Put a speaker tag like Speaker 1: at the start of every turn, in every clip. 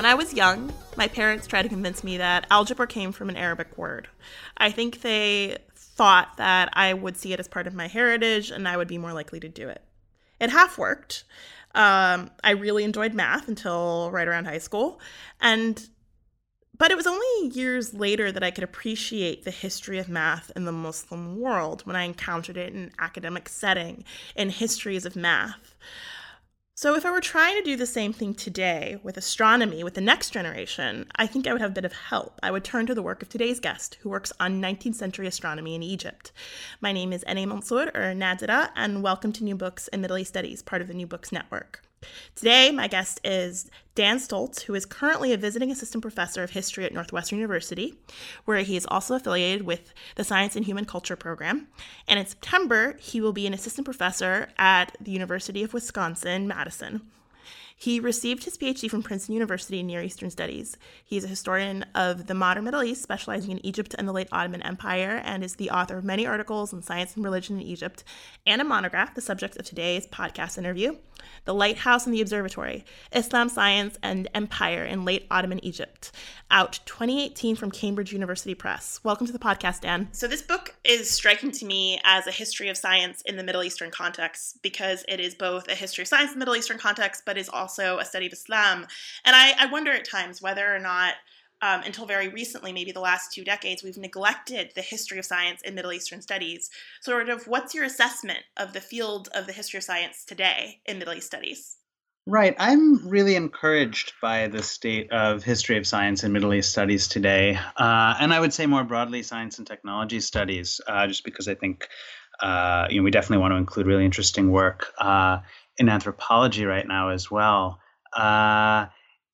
Speaker 1: When I was young, my parents tried to convince me that algebra came from an Arabic word. I think they thought that I would see it as part of my heritage and I would be more likely to do it. It half worked. Um, I really enjoyed math until right around high school. And but it was only years later that I could appreciate the history of math in the Muslim world when I encountered it in an academic setting in histories of math. So, if I were trying to do the same thing today with astronomy with the next generation, I think I would have a bit of help. I would turn to the work of today's guest, who works on 19th century astronomy in Egypt. My name is Ene Mansour, or Nadira, and welcome to New Books in Middle East Studies, part of the New Books Network. Today, my guest is Dan Stolz, who is currently a visiting assistant professor of history at Northwestern University, where he is also affiliated with the Science and Human Culture program. And in September, he will be an assistant professor at the University of Wisconsin Madison. He received his PhD from Princeton University in Near Eastern Studies. He is a historian of the modern Middle East, specializing in Egypt and the late Ottoman Empire, and is the author of many articles on science and religion in Egypt and a monograph, the subject of today's podcast interview The Lighthouse and the Observatory Islam, Science, and Empire in Late Ottoman Egypt, out 2018 from Cambridge University Press. Welcome to the podcast, Dan. So, this book is striking to me as a history of science in the Middle Eastern context because it is both a history of science in the Middle Eastern context, but is also also a study of Islam. And I, I wonder at times whether or not um, until very recently, maybe the last two decades, we've neglected the history of science in Middle Eastern studies. Sort of, what's your assessment of the field of the history of science today in Middle East studies?
Speaker 2: Right. I'm really encouraged by the state of history of science and Middle East studies today. Uh, and I would say more broadly, science and technology studies, uh, just because I think uh, you know, we definitely want to include really interesting work uh, in anthropology right now as well. Uh,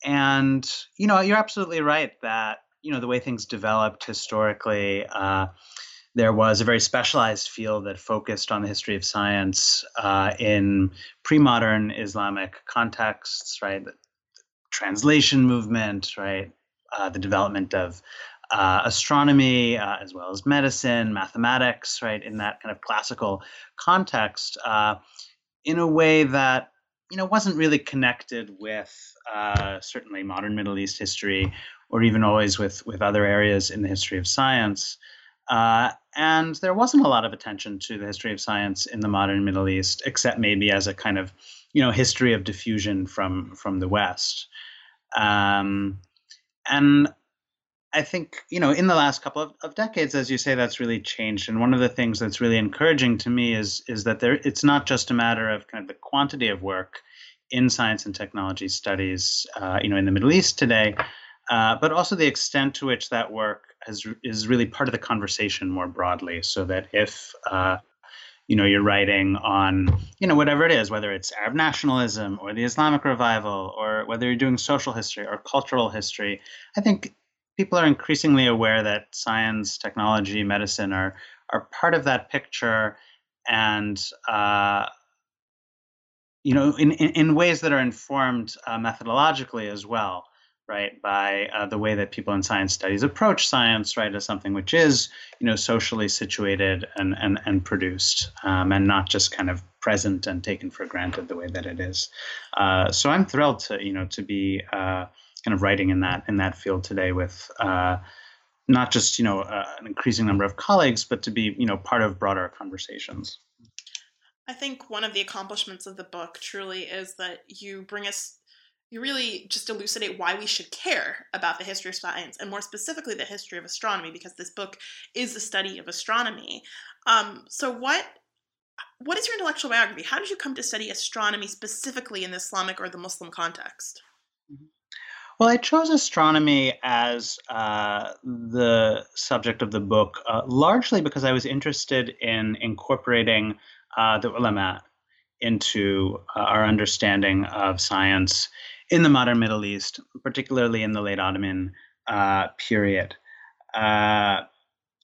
Speaker 2: and you know, you're absolutely right that you know the way things developed historically. Uh, there was a very specialized field that focused on the history of science uh, in pre-modern Islamic contexts, right? The translation movement, right? Uh, the development of uh, astronomy, uh, as well as medicine, mathematics, right? In that kind of classical context, uh, in a way that you know wasn't really connected with uh, certainly modern Middle East history, or even always with with other areas in the history of science. Uh, and there wasn't a lot of attention to the history of science in the modern Middle East, except maybe as a kind of you know history of diffusion from from the West. Um, and I think, you know, in the last couple of, of decades, as you say, that's really changed. And one of the things that's really encouraging to me is is that there it's not just a matter of kind of the quantity of work in science and technology studies, uh, you know, in the Middle East today, uh, but also the extent to which that work has, is really part of the conversation more broadly. So that if uh, you know you're writing on you know whatever it is whether it's arab nationalism or the islamic revival or whether you're doing social history or cultural history i think people are increasingly aware that science, technology, medicine are are part of that picture, and uh, you know, in, in, in, ways that are informed uh, methodologically as well, right, by uh, the way that people in science studies approach science, right, as something which is, you know, socially situated and and, and produced, um, and not just kind of present and taken for granted the way that it is. Uh, so I'm thrilled to, you know, to be uh, kind of writing in that in that field today with. Uh, not just you know uh, an increasing number of colleagues, but to be you know part of broader conversations.
Speaker 1: I think one of the accomplishments of the book truly is that you bring us, you really just elucidate why we should care about the history of science and more specifically the history of astronomy because this book is the study of astronomy. Um, so what what is your intellectual biography? How did you come to study astronomy specifically in the Islamic or the Muslim context?
Speaker 2: Well, I chose astronomy as uh, the subject of the book uh, largely because I was interested in incorporating uh, the ulama into uh, our understanding of science in the modern Middle East, particularly in the late Ottoman uh, period. Uh,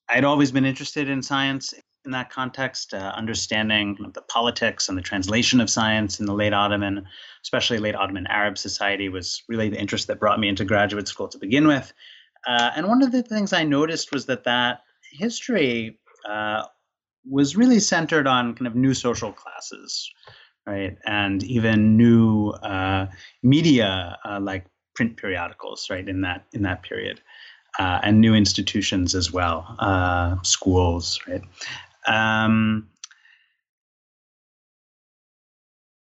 Speaker 2: I'd always been interested in science in that context, uh, understanding the politics and the translation of science in the late Ottoman, especially late Ottoman Arab society, was really the interest that brought me into graduate school to begin with. Uh, and one of the things I noticed was that that history uh, was really centered on kind of new social classes, right, and even new uh, media uh, like print periodicals, right, in that in that period, uh, and new institutions as well, uh, schools, right. Um,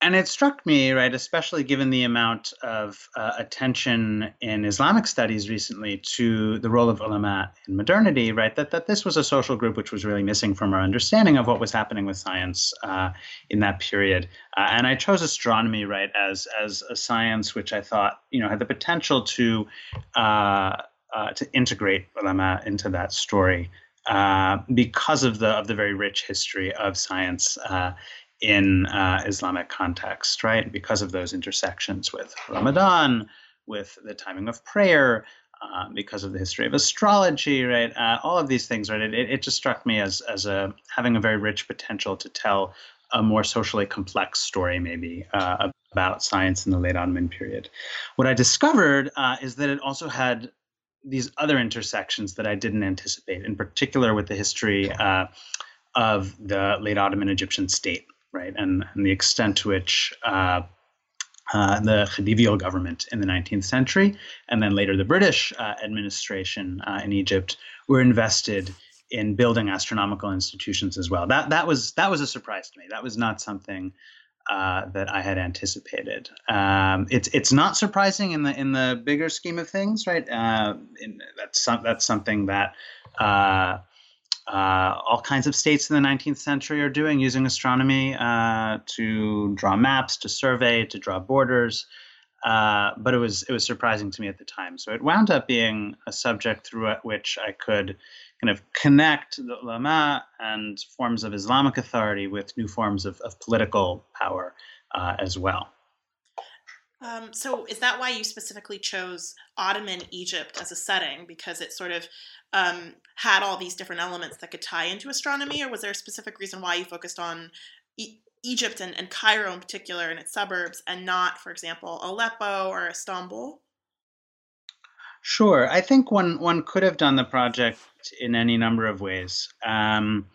Speaker 2: and it struck me, right, especially given the amount of uh, attention in Islamic studies recently to the role of ulama in modernity, right, that, that this was a social group which was really missing from our understanding of what was happening with science uh, in that period. Uh, and I chose astronomy, right, as as a science which I thought, you know, had the potential to uh, uh, to integrate ulama into that story. Uh, because of the of the very rich history of science uh, in uh, Islamic context, right? Because of those intersections with Ramadan, with the timing of prayer, uh, because of the history of astrology, right? Uh, all of these things, right? It, it just struck me as as a having a very rich potential to tell a more socially complex story, maybe about science in the late Ottoman period. What I discovered is that it also had these other intersections that I didn't anticipate, in particular with the history uh, of the late Ottoman Egyptian state right? And, and the extent to which uh, uh, the Khedivial government in the 19th century, and then later the British uh, administration uh, in Egypt, were invested in building astronomical institutions as well. That that was that was a surprise to me. That was not something uh, that I had anticipated. Um, it's it's not surprising in the in the bigger scheme of things, right? Uh, in, that's some, that's something that uh, uh, all kinds of states in the 19th century are doing using astronomy uh, to draw maps, to survey, to draw borders. Uh, but it was it was surprising to me at the time. So it wound up being a subject through which I could kind of connect the ulama and forms of Islamic authority with new forms of, of political power uh, as well.
Speaker 1: Um, so is that why you specifically chose Ottoman Egypt as a setting because it sort of um, had all these different elements that could tie into astronomy, or was there a specific reason why you focused on e- Egypt and, and Cairo in particular and its suburbs, and not, for example, Aleppo or Istanbul?
Speaker 2: Sure, I think one one could have done the project in any number of ways. Um,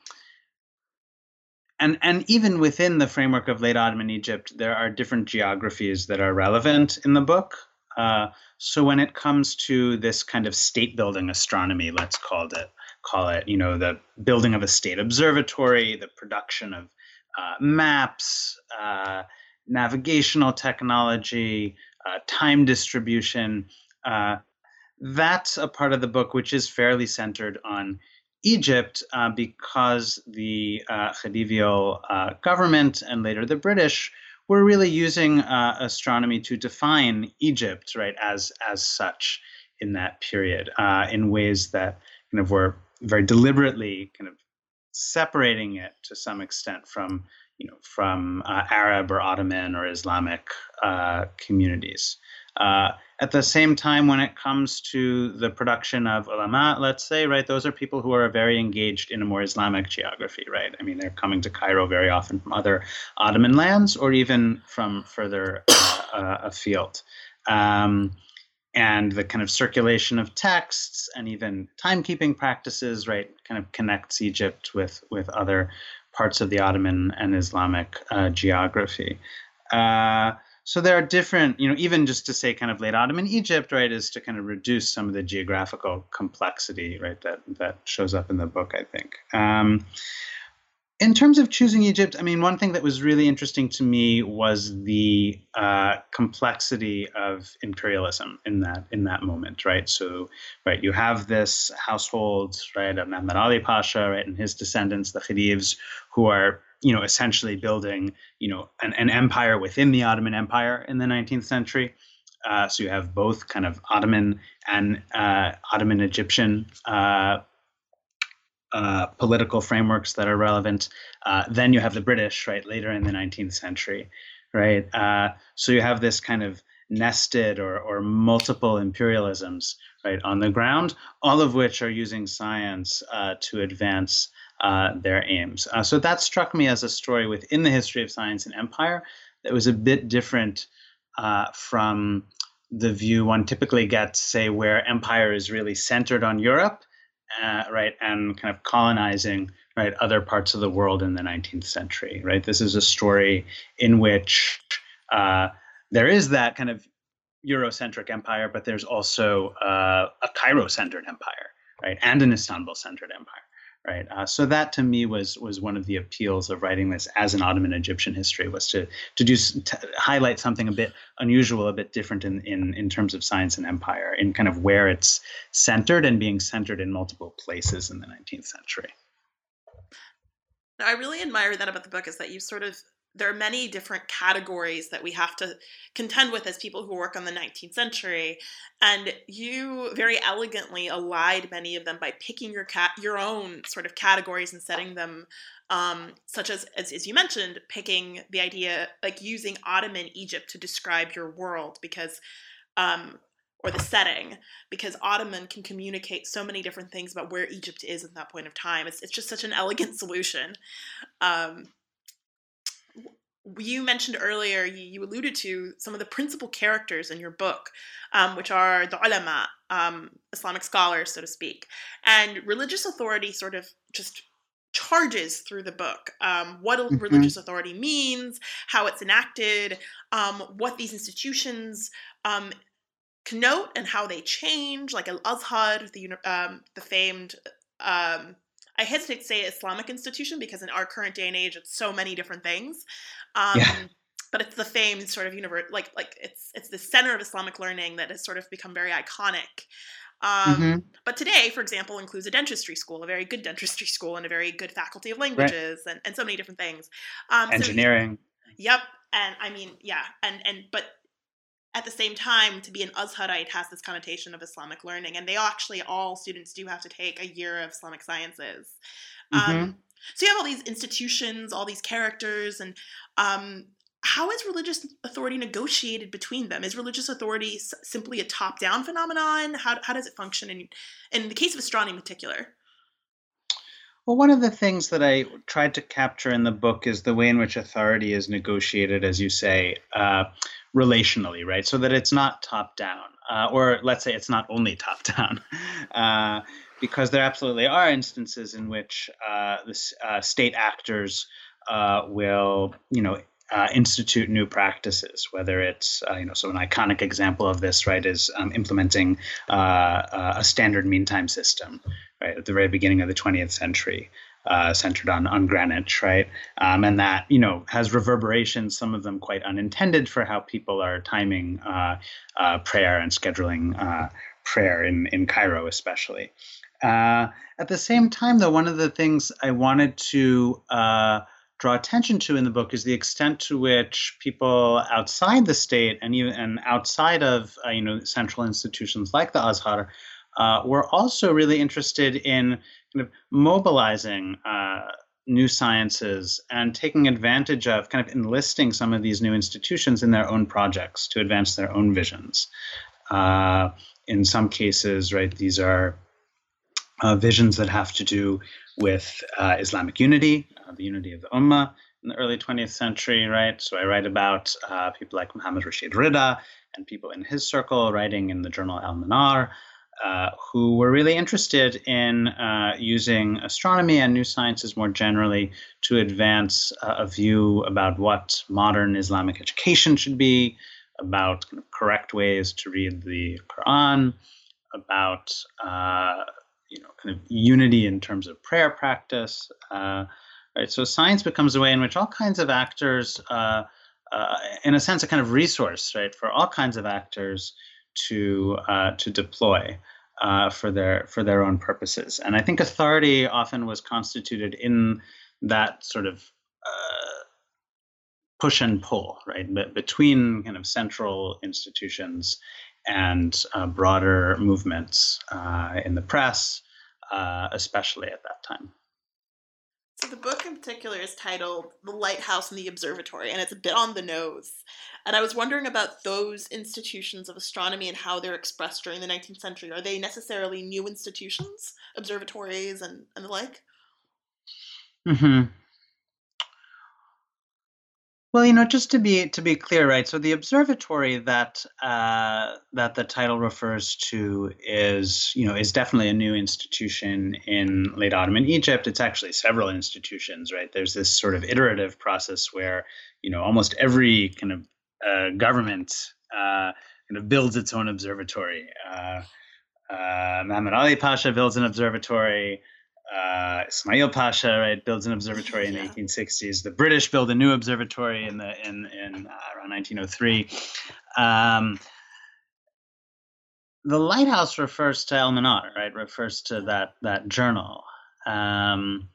Speaker 2: and and even within the framework of late Ottoman Egypt, there are different geographies that are relevant in the book. Uh, so when it comes to this kind of state building astronomy, let's call it call it, you know, the building of a state observatory, the production of uh, maps, uh, navigational technology, uh, time distribution. That's a part of the book which is fairly centered on Egypt uh, because the uh, Khedivial uh, government and later the British were really using uh, astronomy to define Egypt, right, as as such in that period, uh, in ways that kind of were very deliberately kind of separating it to some extent from you know, from uh, Arab or Ottoman or Islamic uh, communities. Uh, at the same time, when it comes to the production of ulama, let's say, right, those are people who are very engaged in a more Islamic geography, right? I mean, they're coming to Cairo very often from other Ottoman lands or even from further uh, uh, afield. Um, and the kind of circulation of texts and even timekeeping practices, right, kind of connects Egypt with with other parts of the Ottoman and Islamic uh, geography. Uh, so there are different, you know, even just to say kind of late Ottoman Egypt, right, is to kind of reduce some of the geographical complexity, right, that that shows up in the book, I think. Um, in terms of choosing Egypt, I mean, one thing that was really interesting to me was the uh, complexity of imperialism in that in that moment, right? So, right, you have this household, right, of Mehmed Ali Pasha, right, and his descendants, the Khedives, who are you know essentially building you know an, an empire within the Ottoman Empire in the 19th century. Uh, so you have both kind of Ottoman and uh, Ottoman Egyptian uh, uh, political frameworks that are relevant. Uh, then you have the British, right, later in the 19th century, right? Uh, so you have this kind of nested or, or multiple imperialisms, right, on the ground, all of which are using science to advance uh, their aims. so that struck me as a story within the history of science and empire that was a bit different from the view one typically gets, say, where empire is really centered on Europe uh, right, and kind of colonizing right other parts of the world in the 19th century. Right, this is a story in which uh, there is that kind of Eurocentric empire, but there's also uh, a Cairo-centered empire, right, and an Istanbul-centered empire right? Uh, so that to me was was one of the appeals of writing this as an Ottoman Egyptian history was to to do to highlight something a bit unusual, a bit different in, in in terms of science and empire, in kind of where it's centered and being centered in multiple places in the 19th century.
Speaker 1: I really admire that about the book is that you sort of there are many different categories that we have to contend with as people who work on the 19th century and you very elegantly allied many of them by picking your cat your own sort of categories and setting them um, such as, as as you mentioned picking the idea like using ottoman egypt to describe your world because um, or the setting because ottoman can communicate so many different things about where egypt is at that point of time. It's, it's just such an elegant solution. Um, you mentioned earlier, you, you, alluded to some of the principal characters in your book, um, which are the ulama, um, Islamic scholars, so to speak. And religious authority sort of just charges through the book um, what mm-hmm. religious authority means, how it's enacted, um, what these institutions um, connote, and how they change, like Al Azhar, the, um, the famed. I hesitate to say Islamic institution because in our current day and age, it's so many different things. Um, yeah. But it's the famed sort of universe, like like it's it's the center of Islamic learning that has sort of become very iconic. Um, mm-hmm. But today, for example, includes a dentistry school, a very good dentistry school, and a very good faculty of languages, right. and, and so many different things.
Speaker 2: Um, Engineering.
Speaker 1: So, yep, and I mean, yeah, and and but at the same time, to be an Azharite has this connotation of Islamic learning, and they actually all students do have to take a year of Islamic sciences. Mm-hmm. So you have all these institutions, all these characters, and um, how is religious authority negotiated between them? Is religious authority s- simply a top-down phenomenon? How, how does it function in in the case of astronomy in particular?
Speaker 2: Well, one of the things that I tried to capture in the book is the way in which authority is negotiated, as you say, uh, relationally, right? So that it's not top down, uh, or let's say it's not only top down. Uh, because there absolutely are instances in which uh, the uh, state actors uh, will, you know, uh, institute new practices. Whether it's, uh, you know, so an iconic example of this, right, is um, implementing uh, a standard mean time system, right, at the very beginning of the 20th century. centered on on Greenwich, right, um, and that you know has reverberations, some of them quite unintended, for how people are timing prayer and scheduling prayer in in Cairo, especially. Uh, at the same time, though, one of the things I wanted to uh, draw attention to in the book is the extent to which people outside the state and even and outside of uh, you know central institutions like the Azhar uh, were also really interested in kind of mobilizing uh, new sciences and taking advantage of kind of enlisting some of these new institutions in their own projects to advance their own visions. Uh, in some cases, right, these are uh, visions that have to do with uh, Islamic unity, uh, the unity of the Ummah in the early 20th century, right? So I write about uh, people like Muhammad Rashid Rida and people in his circle writing in the journal Al Manar. Uh, who were really interested in uh, using astronomy and new sciences more generally to advance a view about what modern Islamic education should be, about kind of correct ways to read the Quran, about you know kind of unity in terms of prayer practice. Uh, right, so science becomes a way in which all kinds of actors, in a sense, a kind of resource, right, for all kinds of actors to uh, to deploy uh, for their for their own purposes. And I think authority often was constituted in that sort of uh, push and pull, right, between kind of central institutions and uh, broader movements uh, in the press, uh, especially at that time.
Speaker 1: So the book in particular is titled The Lighthouse and the Observatory, and it's a bit on the nose. And I was wondering about those institutions of astronomy and how they're expressed during the 19th century. Are they necessarily new institutions, observatories and, and the like?
Speaker 2: Mm-hmm. Well, you know, just to be to be clear, right? So the observatory that uh, that the title refers to is, you know, is definitely a new institution in late Ottoman Egypt. It's actually several institutions, right? There's this sort of iterative process where, you know, almost every kind of uh, government uh, kind of builds its own observatory. Uh, uh Muhammad Ali Pasha builds an observatory uh, Ismail Pasha right builds an observatory in the 1860s. The British build a new observatory in the in in uh, around 1903. Um, the lighthouse refers to El right? Refers to that that journal. Um,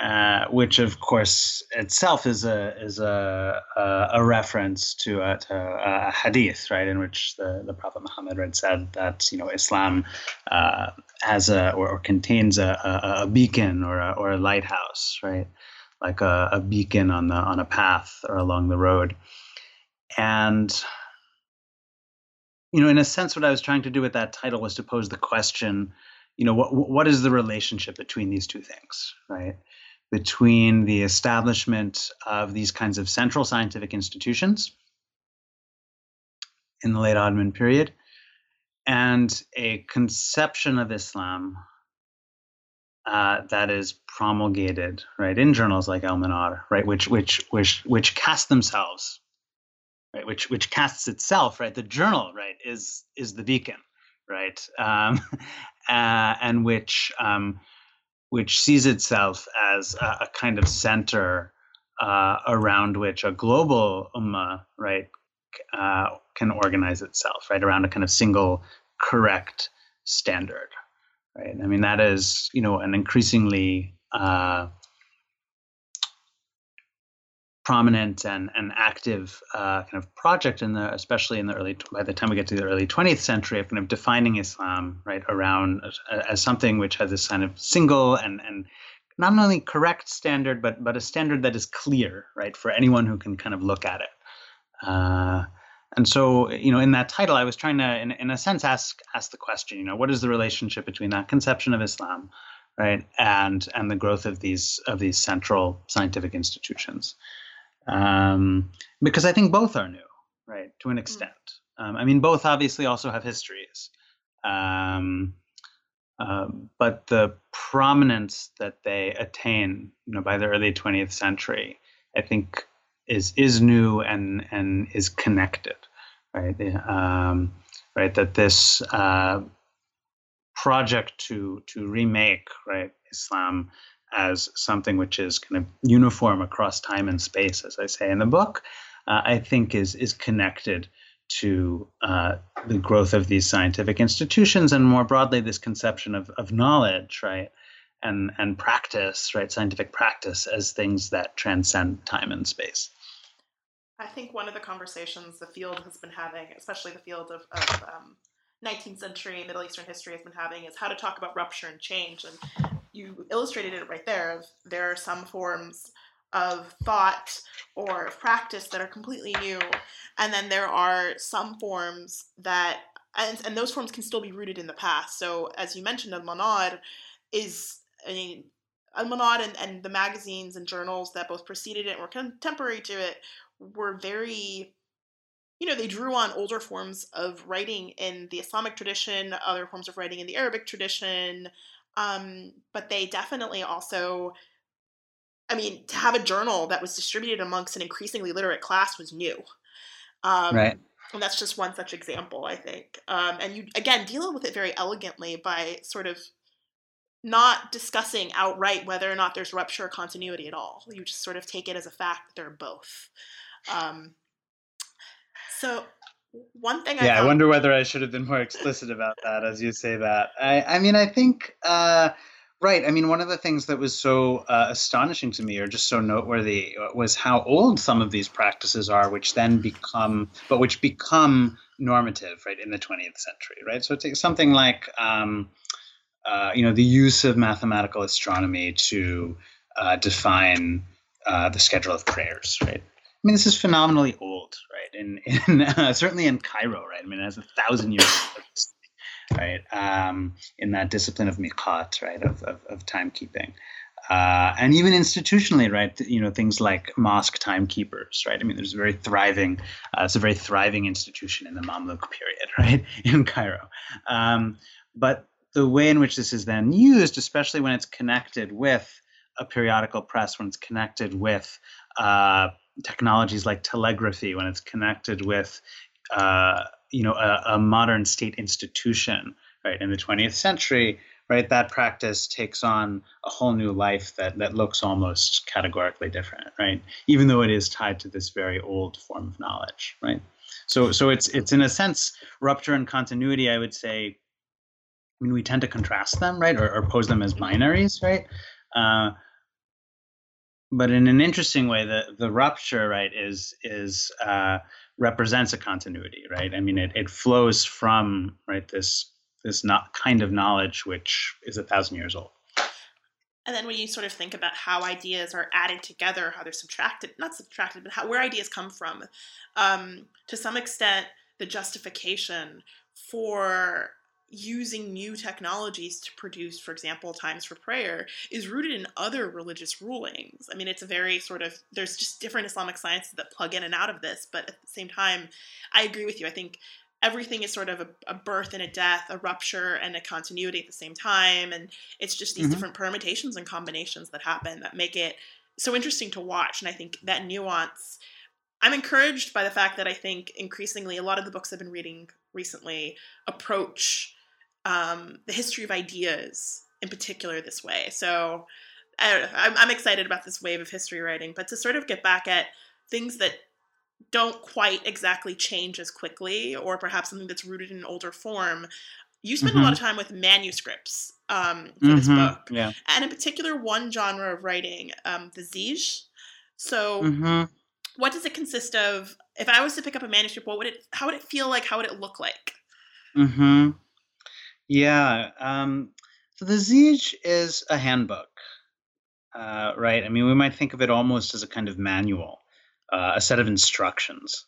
Speaker 2: uh, which of course itself is a is a a, a reference to a, to a, hadith, right, in which the, the Prophet Muhammad had said that you know Islam uh, has a or, or contains a, a, beacon or a, or a lighthouse, right, like a, a beacon on the on a path or along the road, and you know, in a sense, what I was trying to do with that title was to pose the question, you know, what what is the relationship between these two things, right? Between the establishment of these kinds of central scientific institutions in the late Ottoman period and a conception of Islam uh, that is promulgated right in journals like Al Manar, right, which which which which cast themselves, right, which which casts itself, right. The journal, right, is is the beacon, right, um, uh, and which um, which sees itself as a, a kind of center uh, around which a global ummah, right, uh, can organize itself, right, around a kind of single correct standard, right. I mean, that is, you know, an increasingly uh, prominent and, and active uh, kind of project in the especially in the early by the time we get to the early 20th century of kind of defining Islam right around uh, as something which has this kind of single and and not only correct standard but but a standard that is clear right for anyone who can kind of look at it. Uh, and so you know in that title I was trying to in, in a sense ask ask the question you know what is the relationship between that conception of Islam right and and the growth of these of these central scientific institutions um, because I think both are new, right, to an hmm. extent. Um, I mean, both obviously also have histories, um, uh, but the prominence that they attain, you know, by the early 20th century, I think is is new and and is connected, right? Um, right, that this uh, project to to remake right Islam as something which is kind of uniform across time and space, as I say in the book, uh, I think is is connected to uh, the growth of these scientific institutions and more broadly this conception of, of knowledge, right? And and practice, right? Scientific practice as things that transcend time and space.
Speaker 1: I think one of the conversations the field has been having, especially the field of, of um, 19th century Middle Eastern history has been having, is how to talk about rupture and change. And you illustrated it right there. There are some forms of thought or practice that are completely new, and then there are some forms that and, and those forms can still be rooted in the past. So as you mentioned, Al-Manar is I mean Al-Manar and, and the magazines and journals that both preceded it and were contemporary to it were very you know, they drew on older forms of writing in the Islamic tradition, other forms of writing in the Arabic tradition, um, but they definitely also, I mean, to have a journal that was distributed amongst an increasingly literate class was new. Um,
Speaker 2: right.
Speaker 1: And that's just one such example, I think. Um, and you, again, deal with it very elegantly by sort of not discussing outright whether or not there's rupture or continuity at all. You just sort of take it as a fact that they're both. Um, so one thing
Speaker 2: yeah,
Speaker 1: I,
Speaker 2: I wonder whether I should have been more explicit about that as you say that. I, I mean, I think, uh, right. I mean, one of the things that was so uh, astonishing to me or just so noteworthy uh, was how old some of these practices are, which then become, but which become normative, right, in the 20th century, right? So it's something like, um, uh, you know, the use of mathematical astronomy to uh, define uh, the schedule of prayers, right? Mean, this is phenomenally old, right? In uh, certainly in Cairo, right? I mean, it has a thousand years, right? Um, in that discipline of miqat, right, of of, of timekeeping, uh, and even institutionally, right? You know, things like mosque timekeepers, right? I mean, there's a very thriving, uh, it's a very thriving institution in the Mamluk period, right, in Cairo. Um, but the way in which this is then used, especially when it's connected with a periodical press, when it's connected with uh, technologies like telegraphy, when it's connected with uh, you know a, a, modern state institution, right? In the 20th century, right, that practice takes on a whole new life that that looks almost categorically different, right? Even though it is tied to this very old form of knowledge, right? So so it's it's in a sense rupture and continuity. I would say. I mean, we tend to contrast them, right, or, or pose them as binaries, right? Uh, but in an interesting way, the the rupture right is is uh, represents a continuity, right? I mean, it, it flows from right this this not kind of knowledge which is a thousand years old.
Speaker 1: And then when you sort of think about how ideas are added together, how they're subtracted, not subtracted, but how where ideas come from, um, to some extent, the justification for using new technologies to produce, for example, times for prayer is rooted in other religious rulings. I mean, it's a very sort of, there's just different Islamic sciences that plug in and out of this, but at the same time, I agree with you. I think everything is sort of a, a birth and a death, a rupture and a continuity at the same time. And it's just these mm-hmm. different permutations and combinations that happen that make it so interesting to watch. And I think that nuance. I'm encouraged by the fact that I think increasingly a lot of the books I've been reading recently approach um, the history of ideas in particular this way. So I I'm, I'm excited about this wave of history writing, but to sort of get back at things that don't quite exactly change as quickly, or perhaps something that's rooted in an older form. You spend mm-hmm. a lot of time with manuscripts um, for mm-hmm. this book,
Speaker 2: yeah.
Speaker 1: and in particular, one genre of writing, um, the Zij. So,
Speaker 2: mm-hmm.
Speaker 1: what does it consist of? If I was to pick up a manuscript, what would it? How would it feel like? How would it look like?
Speaker 2: Yeah. Um, so the Zij is a handbook, uh, right? I mean, we might think of it almost as a kind of manual, uh, a set of instructions,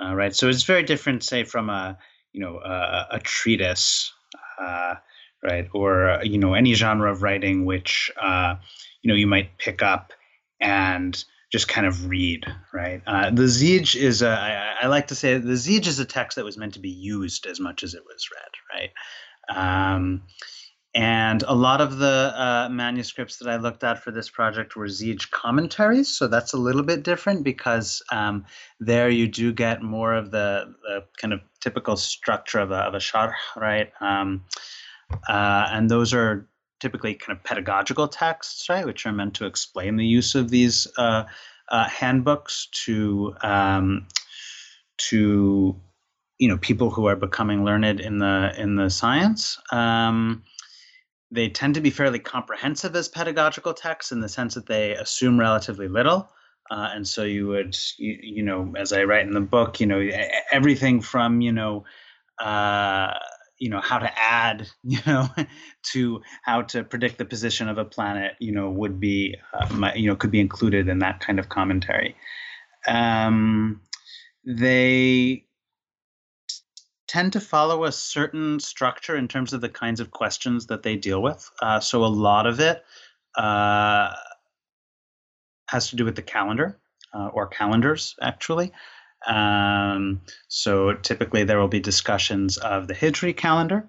Speaker 2: uh, right? So it's very different, say, from a you know a, a treatise, uh, right, or you know any genre of writing which uh, you know you might pick up and just kind of read, right? Uh, the Zij is a, I, I like to say the Zij is a text that was meant to be used as much as it was read, right? Um, and a lot of the uh, manuscripts that I looked at for this project were Zij commentaries. So that's a little bit different because um, there you do get more of the, the, kind of typical structure of a, of a sharh, right? Um, uh, and those are typically kind of pedagogical texts, right, which are meant to explain the use of these uh, uh handbooks to um, to you know people who are becoming learned in the in the science um, they tend to be fairly comprehensive as pedagogical texts in the sense that they assume relatively little. Uh, and so you would you, you, know as i write in the book you know everything from you know uh, you know how to add you know to how to predict the position of a planet you know would be uh, you know could be included in that kind of commentary. Um, they tend to follow a certain structure in terms of the kinds of questions that they deal with uh, so a lot of it uh, has to do with the calendar uh, or calendars actually um, so typically there will be discussions of the Hijri calendar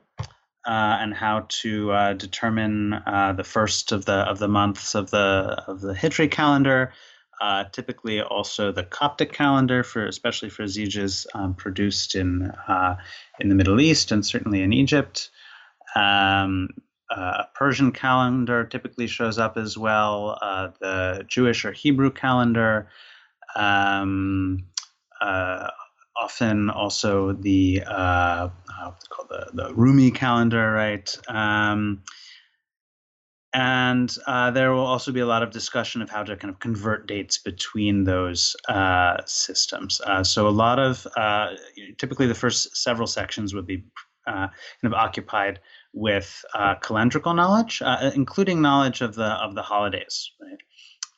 Speaker 2: uh, and how to uh, determine uh, the first of the of the months of the of the Hijri calendar. Uh, typically, also the Coptic calendar for especially for ziijas um, produced in uh, in the Middle East and certainly in Egypt. Um, uh, Persian calendar typically shows up as well. the Jewish or Hebrew calendar. Um, uh, often also the uh, the, the Rumi calendar, right? Um, and uh, there will also be a lot of discussion of how to kind of convert dates between those uh, systems. Uh, so a lot of uh, typically the first several sections would be uh, kind of occupied with uh, calendrical knowledge, including knowledge of the of the holidays, right?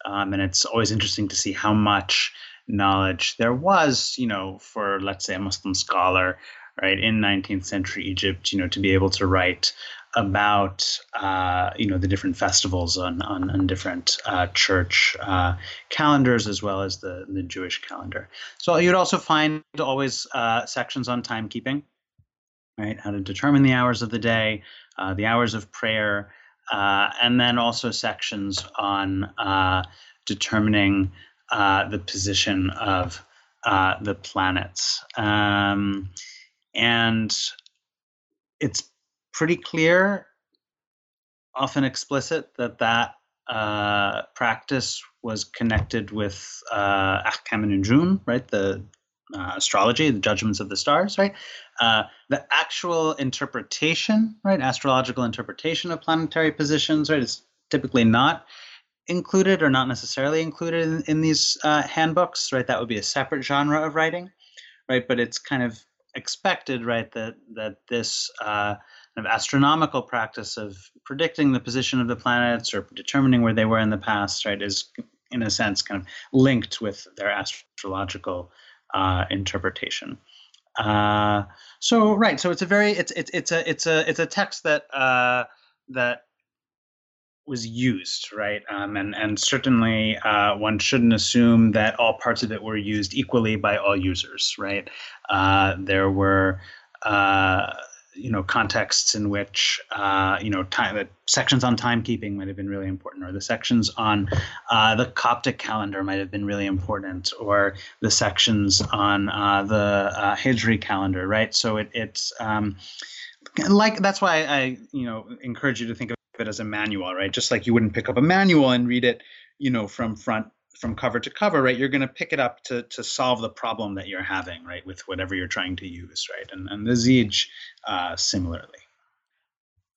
Speaker 2: Um, and it's always interesting to see how much knowledge there was, you know, for let's say a Muslim scholar, right, in 19th century Egypt, you know, to be able to write about uh, you know the different festivals on on, on different uh, church uh, calendars as well as the the Jewish calendar. So you'd also find always uh, sections on timekeeping, right? How to determine the hours of the day, uh, the hours of prayer, uh, and then also sections on determining the position of the planets. Um, and it's pretty clear, often explicit, that that uh, practice was connected with uh, Ahkam Nujum, right? The uh, astrology, the judgments of the stars, right? Uh, the actual interpretation, right? Astrological interpretation of planetary positions, right? Is typically not included or not necessarily included in, in these uh, handbooks, right? That would be a separate genre of writing, right? But it's kind of expected, right, that that this uh, of astronomical practice of predicting the position of the planets or determining where they were in the past, right, is in a sense kind of linked with their astrological uh, interpretation. Uh, so right, so it's a very it's it's it's a it's a it's a text that uh, that was used, right? Um, and and certainly uh, one shouldn't assume that all parts of it were used equally by all users, right? Uh, there were uh, you know contexts in which uh, you know time sections on timekeeping might have been really important, or the sections on uh, the Coptic calendar might have been really important, or the sections on uh, the uh, Hijri calendar, right? So it, it's um, like that's why I you know encourage you to think of it as a manual, right? Just like you wouldn't pick up a manual and read it, you know, from front from cover to cover, right? You're going to pick it up to to solve the problem that you're having, right, with whatever you're trying to use, right? And and the Zij uh, similarly.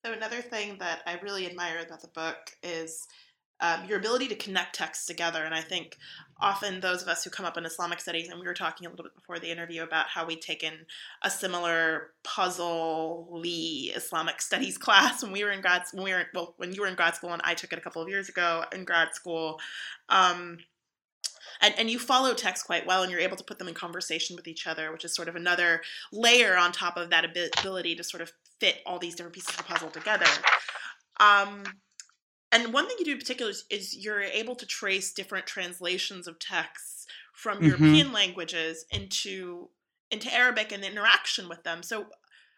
Speaker 1: So another thing that I really admire about the book is um, your ability to connect texts together. And I think often those of us who come up in Islamic studies, and we were talking a little bit before the interview about how we'd taken a similar puzzle-ly Islamic studies class when we were in grad when we were well when you were in grad school and I took it a couple of years ago in grad school. Um, and, and you follow text quite well and you're able to put them in conversation with each other which is sort of another layer on top of that ability to sort of fit all these different pieces of the puzzle together um, and one thing you do in particular is, is you're able to trace different translations of texts from mm-hmm. European languages into into Arabic and the interaction with them. So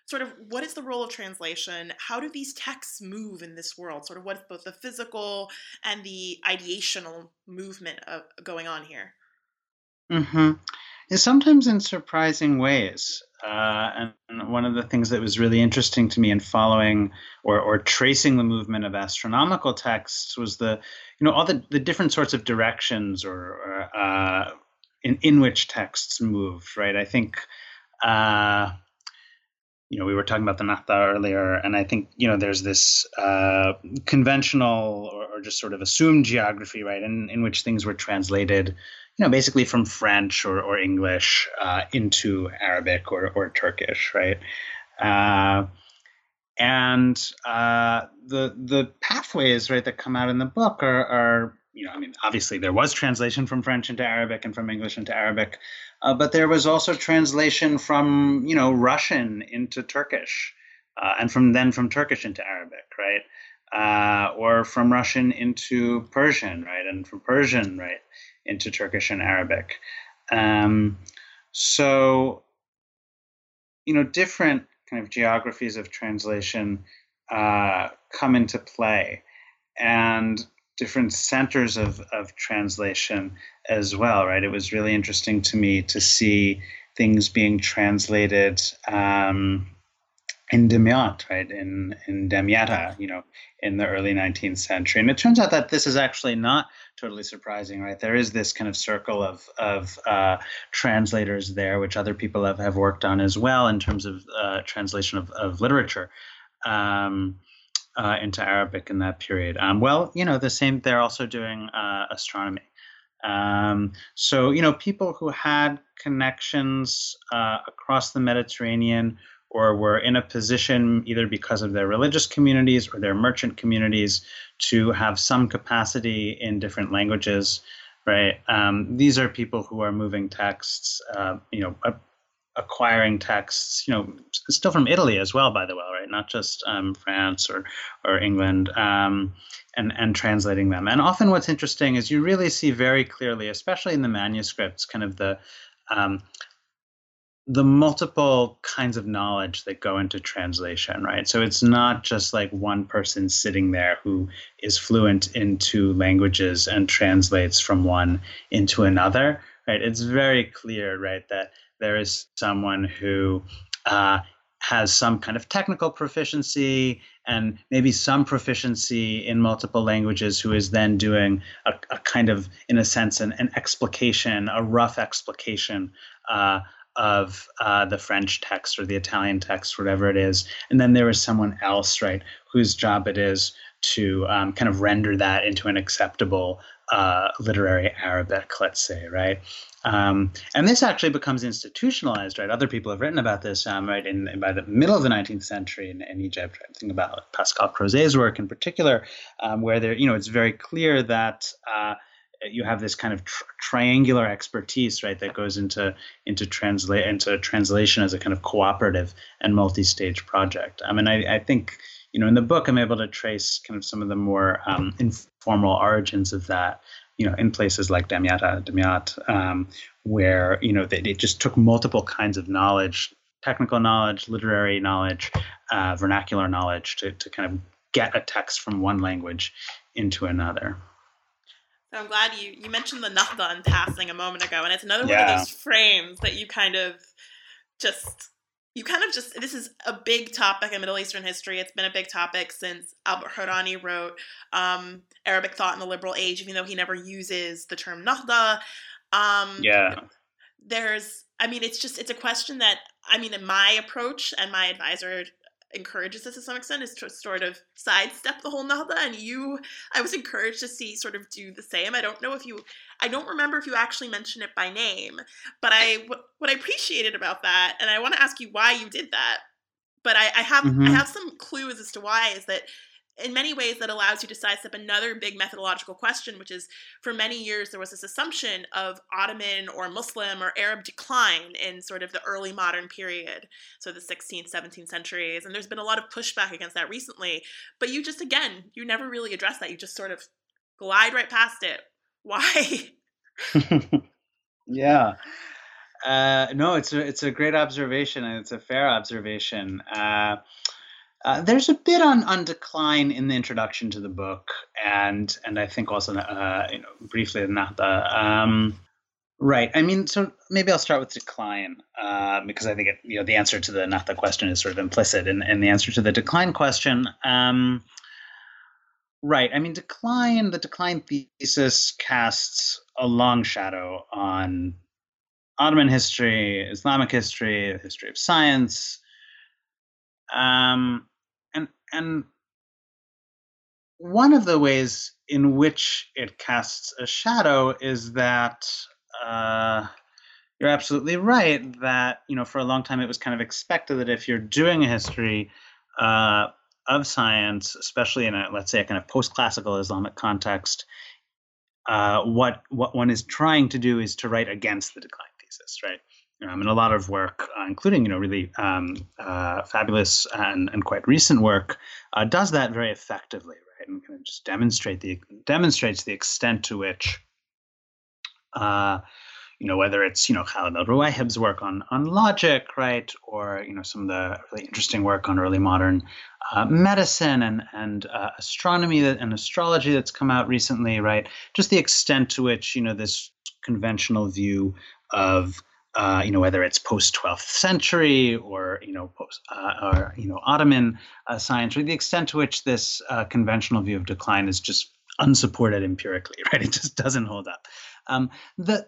Speaker 1: sort of what is the role of translation? How do these texts move in this world? Sort of what's both the physical and the ideational movement of, going on here?
Speaker 2: Mm-hmm. sometimes in surprising ways. Uh, and one of the things that was really interesting to me in following or, or tracing the movement of astronomical texts was the, you know, all the, the different sorts of directions or, or uh, in, in which texts moved, right? I think, uh, you know, we were talking about the Nahda earlier, and I think, you know, there's this uh, conventional or, or just sort of assumed geography, right, in, in which things were translated you know, basically from French or, or English uh, into Arabic or, or Turkish, right? Uh, and uh, the the pathways right that come out in the book are, are you know I mean obviously there was translation from French into Arabic and from English into Arabic, uh, but there was also translation from you know Russian into Turkish, uh, and from then from Turkish into Arabic, right? Uh, or from Russian into Persian, right, and from Persian, right, into Turkish and Arabic. Um, so, you know, different kind of geographies of translation uh, come into play and different centers of, of translation as well, right? It was really interesting to me to see things being translated um, in Demyat, right, in, in Damietta, you know, in the early 19th century. And it turns out that this is actually not totally surprising, right? There is this kind of circle of, of uh, translators there, which other people have, have worked on as well in terms of uh, translation of, of literature. Um, uh, into Arabic in that period. Um, well, you know, the same. They're also doing uh, astronomy. Um, so, you know, people who had connections uh, across the Mediterranean or were in a position, either because of their religious communities or their merchant communities, to have some capacity in different languages, right? Um, these are people who are moving texts, uh, you know, acquiring texts, you know, still from Italy as well, by the way, right? Not just um, France or or England, um, and and translating them. And often, what's interesting is you really see very clearly, especially in the manuscripts, kind of the um, the multiple kinds of knowledge that go into translation, right? So it's not just like one person sitting there who is fluent into languages and translates from one into another, right? It's very clear, right, that there is someone who uh, has some kind of technical proficiency and maybe some proficiency in multiple languages who is then doing a, a kind of in a sense an, an explication a rough explication uh, of uh, the french text or the italian text whatever it is. And then there is someone else right whose job it is to um, kind of render that into an acceptable uh, literary Arabic, let's say, right? Um, and this actually becomes institutionalized, right? Other people have written about this, um, right? In, in, by the middle of the 19th century in, in Egypt, think about Pascal Crozet's work in particular, um, where there, you know, it's very clear that uh, you have this kind of tr- triangular expertise, right? That goes into into translate into translation as a kind of cooperative and multi-stage project. I mean, I, I think you know, in the book, I'm able to trace kind of some of the more um, informal origins of that, you know, in places like Damietta, Damiat, um, where, you know, they, they, just took multiple kinds of knowledge, technical knowledge, literary knowledge, uh, vernacular knowledge to, to kind of get a text from one language into another.
Speaker 1: So I'm glad you, you mentioned the Nahda in passing a moment ago, and it's another yeah. one of those frames that you kind of just you kind of just this is a big topic in Middle Eastern history. It's been a big topic since Albert Hourani wrote um, Arabic Thought in the Liberal Age, even though he never uses the term Nahda. Um,
Speaker 2: yeah.
Speaker 1: There's, I mean, it's just it's a question that I mean, in my approach and my advisor encourages us to some extent is to sort of sidestep the whole Nahda. And you, I was encouraged to see sort of do the same. I don't know if you, I don't remember if you actually mentioned it by name, but I, what, what I appreciated about that, and I want to ask you why you did that. But I, I have, mm-hmm. I have some clues as to why is that in many ways that allows you to sidestep another big methodological question which is for many years there was this assumption of ottoman or muslim or arab decline in sort of the early modern period so the 16th 17th centuries and there's been a lot of pushback against that recently. But you just again you never really address that. You just sort of glide right past it. Why?
Speaker 2: Yeah. Uh, no, it's a it's a great observation and it's a fair observation. Uh, uh, there's a bit on, on decline in the introduction to the book, and and I think also uh, you know briefly in Nahda. Um, right. I mean, so maybe I'll start with decline uh, because I think it, you know the answer to the Nahda question is sort of implicit in, in the answer to the decline question. Um, right. I mean, decline. The decline thesis casts a long shadow on Ottoman history, Islamic history, history of science. Um, and one of the ways in which it casts a shadow is that uh, you're absolutely right that you know for a long time it was kind of expected that if you're doing a history uh, of science, especially in a let's say a kind of post-classical Islamic context, uh, what what one is trying to do is to write against the decline thesis, right? Um, and a lot of work, uh, including you know really um, uh, fabulous and, and quite recent work, uh, does that very effectively, right? And kind of just demonstrate the demonstrates the extent to which uh, you know, whether it's, you know, Khaled El-Rouayheb's work on, on logic, right, or, you know, some of the really interesting work on early modern uh, medicine and, and uh, astronomy and astrology that's come out recently, right, just the extent to which, you know, this conventional view of, uh, you know, whether it's post 12th century or, you know, post, uh, or, you know, Ottoman uh, science, or the extent to which this uh, conventional view of decline is just unsupported empirically, right? It just doesn't hold up. Um, the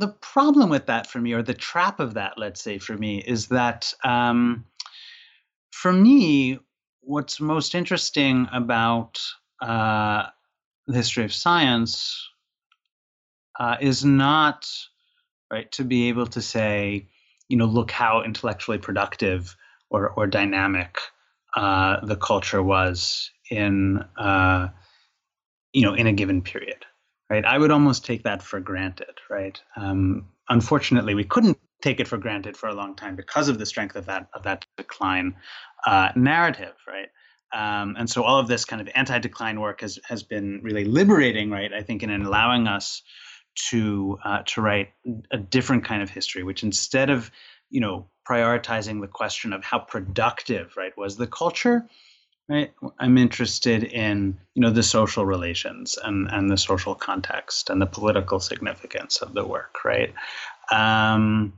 Speaker 2: the problem with that for me, or the trap of that, let's say for me, is that um, for me, what's most interesting about uh, the history of science uh, is not right to be able to say, you know, look how intellectually productive or or dynamic uh, the culture was in uh, you know in a given period right? I would almost take that for granted, right? Um, unfortunately, we couldn't take it for granted for a long time because of the strength of that of that decline uh, narrative, right? Um, and so all of this kind of anti-decline work has has been really liberating, right? I think in allowing us to uh, to write a different kind of history, which instead of you know prioritizing the question of how productive, right, was the culture, right i'm interested in you know the social relations and and the social context and the political significance of the work right? Um,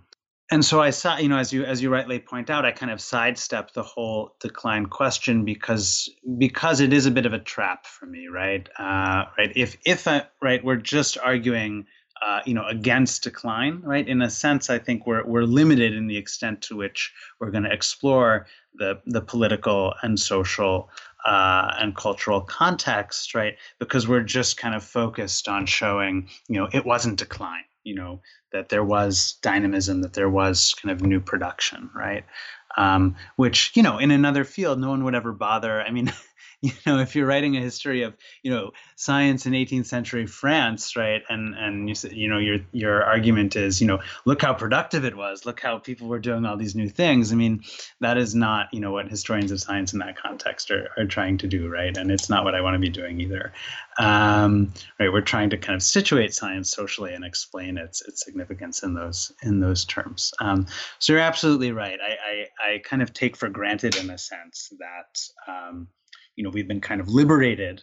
Speaker 2: and so i saw you know as you as you rightly point out i kind of sidestep the whole decline question because because it is a bit of a trap for me right uh, right if if I, right we're just arguing uh, you know, against decline, right? In a sense, I think we're we're limited in the extent to which we're going to explore the the political and social uh, and cultural context, right? Because we're just kind of focused on showing, you know, it wasn't decline, you know, that there was dynamism, that there was kind of new production, right? Um, which you know, in another field, no one would ever bother. I mean. you know if you're writing a history of you know science in 18th century France right and and you say you know your your argument is you know look how productive it was look how people were doing all these new things I mean that is not you know what historians of science in that context are, are trying to do right and it's not what I want to be doing either. Um, right we're trying to kind of situate science socially and explain its its significance in those in those terms. Um, so you're absolutely right I, I I kind of take for granted in a sense that um, you know we've been kind of liberated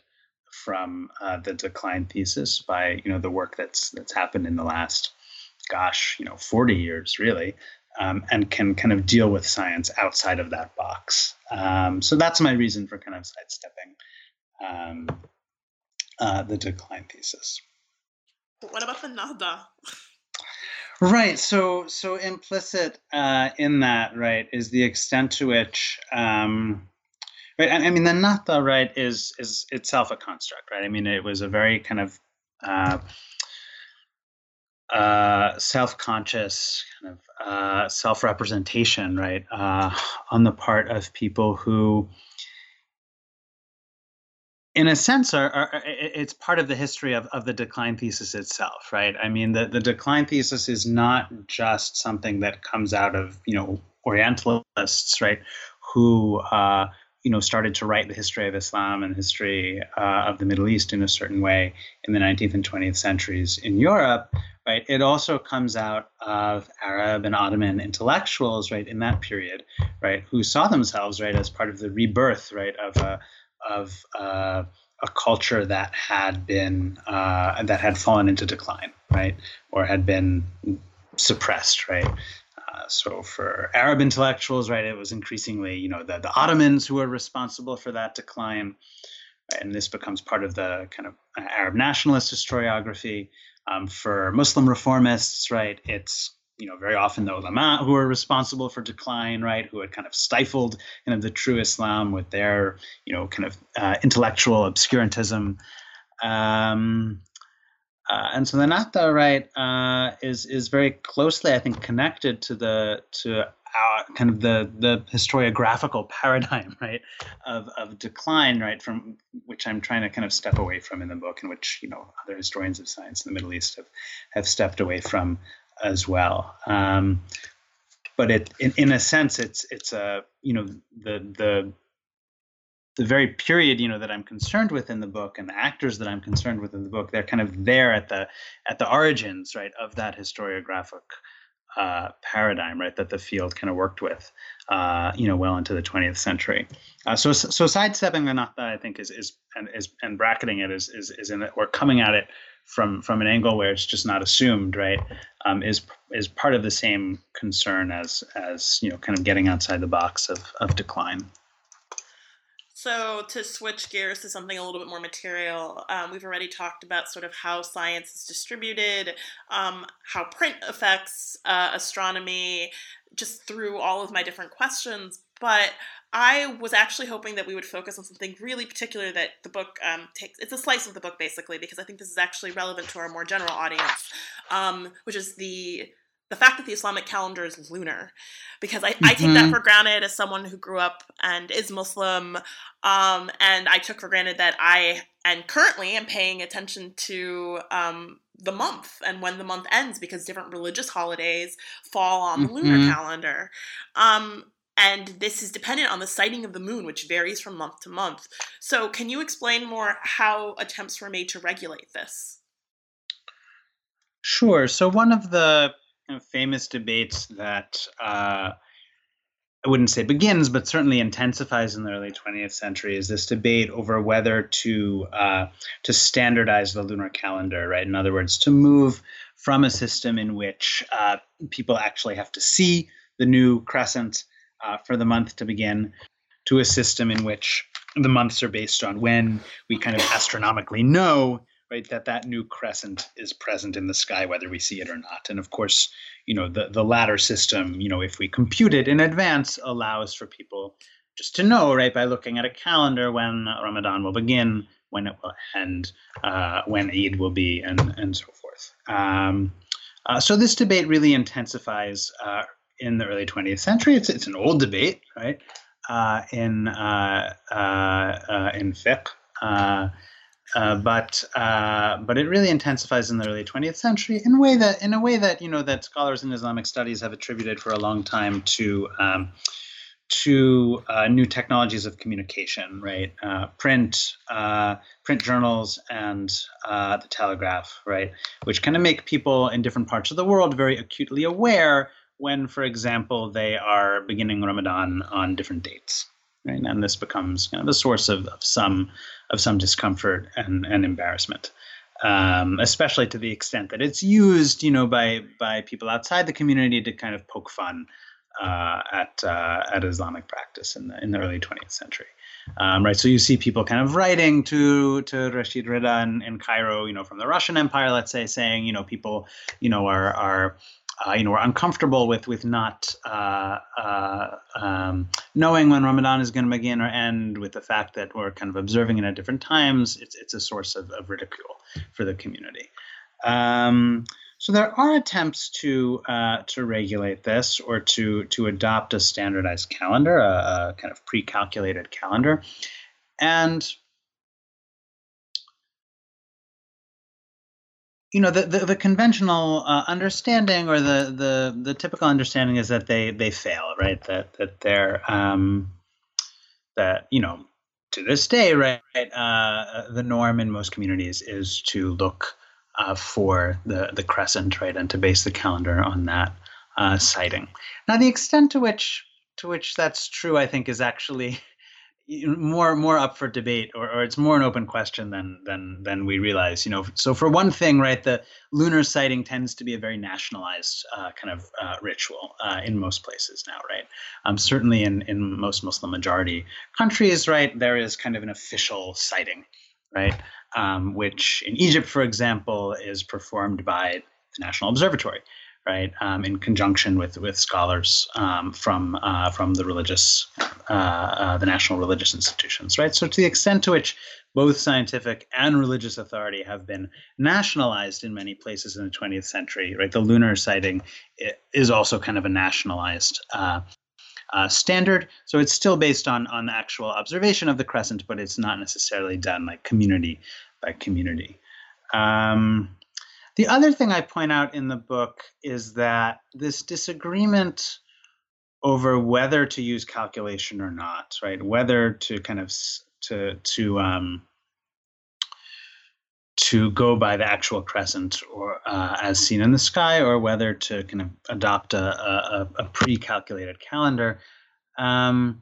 Speaker 2: from uh, the decline thesis by you know the work that's that's happened in the last gosh you know 40 years really um, and can kind of deal with science outside of that box. Um, so that's my reason for kind of sidestepping um, uh, the decline thesis.
Speaker 1: What about the Nahda
Speaker 2: right so so implicit uh, in that right is the extent to which um, Right. I, mean, the Nahda, right, is is itself a construct, right? I mean, it was a very kind of uh, uh, self-conscious kind of uh, self-representation, right, uh, on the part of people who, in a sense, are, are, it's part of the history of, of the decline thesis itself, right? I mean, the, the decline thesis is not just something that comes out of you know Orientalists, right, who uh, you know, started to write the history of Islam and history uh, of the Middle East in a certain way in the 19th and 20th centuries in Europe, right? It also comes out of Arab and Ottoman intellectuals, right, in that period, right, who saw themselves, right, as part of the rebirth, right, of a of uh, a culture that had been uh, that had fallen into decline, right, or had been suppressed, right. Uh, so for Arab intellectuals, right, it was increasingly, you know, the, the Ottomans who were responsible for that decline. And this becomes part of the kind of uh, Arab nationalist historiography. Um, for Muslim reformists, right, it's you know very often the ulama who are responsible for decline, right, who had kind of stifled kind of the true Islam with their you know kind of uh, intellectual obscurantism. Um, uh, and so the Nahda right uh, is is very closely, I think, connected to the to our kind of the the historiographical paradigm, right, of of decline, right, from which I'm trying to kind of step away from in the book, and which you know other historians of science in the Middle East have have stepped away from as well. Um, but it, in, in a sense, it's it's a you know the the the very period you know that I'm concerned with in the book and the actors that I'm concerned with in the book, they're kind of there at the at the origins, right, of that historiographic uh, paradigm, right, that the field kind of worked with, uh, you know, well into the 20th century. Uh, so, so sidestepping the Nahda, I think, is is and is and bracketing it is is is in or coming at it from from an angle where it's just not assumed, right, um, is is part of the same concern as as you know, kind of getting outside the box of of decline.
Speaker 1: So, to switch gears to something a little bit more material, um, we've already talked about sort of how science is distributed, um, how print affects uh, astronomy, just through all of my different questions. But I was actually hoping that we would focus on something really particular that the book um, takes. It's a slice of the book, basically, because I think this is actually relevant to our more general audience, um, which is the the fact that the Islamic calendar is lunar, because I, mm-hmm. I take that mm-hmm. for granted as someone who grew up and is Muslim, um, and I took for granted that I and currently am paying attention to um, the month and when the month ends because different religious holidays fall on the mm-hmm. lunar calendar. Um, and this is dependent on the sighting of the moon, which varies from month to month. So, can you explain more how attempts were made to regulate this?
Speaker 2: Sure. So, one of the famous debates that uh, I wouldn't say begins, but certainly intensifies in the early 20th century is this debate over whether to uh, to standardize the lunar calendar, right? In other words, to move from a system in which uh, people actually have to see the new crescent uh, for the month to begin, to a system in which the months are based on when we kind of astronomically know right that that new crescent is present in the sky whether we see it or not. And of course you know the the latter system you know if we compute it in advance allows for people just to know right by looking at a calendar when ramadan will begin when it will end uh, when eid will be and and so forth. Um, uh, so this debate really intensifies uh, in the early 20th century. It's it's an old debate right? Uh, in uh, uh, in fiqh uh, but uh, but it really intensifies in the early 20th century in a way that in a way that you know that scholars in Islamic studies have attributed for a long time to um, to uh, new technologies of communication, right? Uh, print, uh, print journals, and the telegraph, right? Which kind of make people in different parts of the world very acutely aware when, for example, they are beginning Ramadan on different dates, right? And this becomes kind of a source of, of some of some discomfort and, and embarrassment. Um, especially to the extent that it's used, you know, by by people outside the community to kind of poke fun uh, at uh, at Islamic practice in the in the early 20th century, um, right? So you see people kind of writing to to Rashid Rida in, in Cairo, you know, from the Russian Empire, let's say, saying, you know, people, you know, are are uh, you know, we're uncomfortable with with not uh, uh, um, knowing when Ramadan is going to begin or end, with the fact that we're kind of observing it at different times. It's it's a source of, of ridicule for the community. Um, so there are attempts to uh, to regulate this or to to adopt a standardized calendar, a, a kind of pre-calculated calendar, and you know the the, the conventional uh, understanding or the, the the typical understanding is that they they fail right? That that they're um, that you know to this day right uh, the norm in most communities is to look uh, for the the crescent right and to base the calendar on that uh, sighting. Now the extent to which to which that's true I think is actually more more up for debate or, or it's more an open question than than than we realize you know. So for one thing right the lunar sighting tends to be a very nationalized uh, kind of uh, ritual uh, in most places now right? Um, certainly in in most muslim majority countries right there is kind of an official sighting right? Um, which in egypt for example is performed by the national observatory right, um, in conjunction with with scholars um, from uh, from the religious uh, uh, the national religious institutions, right? So, to the extent to which both scientific and religious authority have been nationalized in many places in the 20th century, right? The lunar sighting is also kind of a nationalized uh, uh, standard. So it's still based on on the actual observation of the crescent, but it's not necessarily done like community by community. Um, the other thing I point out in the book is that this disagreement over whether to use calculation or not, right? Whether to kind of to to um, to go by the actual crescent or uh, as seen in the sky, or whether to kind of adopt a, a, a pre-calculated calendar, um,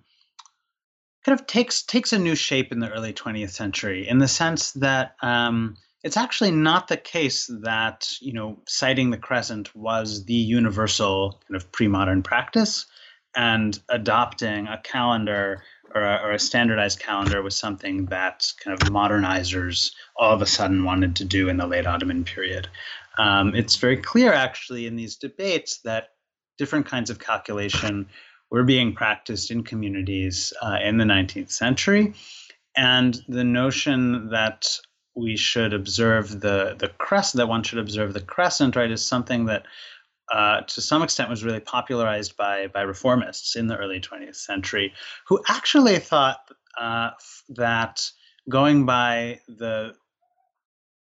Speaker 2: kind of takes takes a new shape in the early 20th century in the sense that um, it's actually not the case that you know sighting the crescent was the universal kind of pre-modern practice, and adopting a calendar or a, or a, standardized calendar was something that kind of modernizers all of a sudden wanted to do in the late Ottoman period. Um, it's very clear, actually, in these debates that different kinds of calculation were being practiced in communities uh, in the 19th century. And the notion that we should observe the, the crescent, that one should observe the crescent, right, is something that uh, to some extent was really popularized by by reformists in the early 20th century, who actually thought uh, that going by the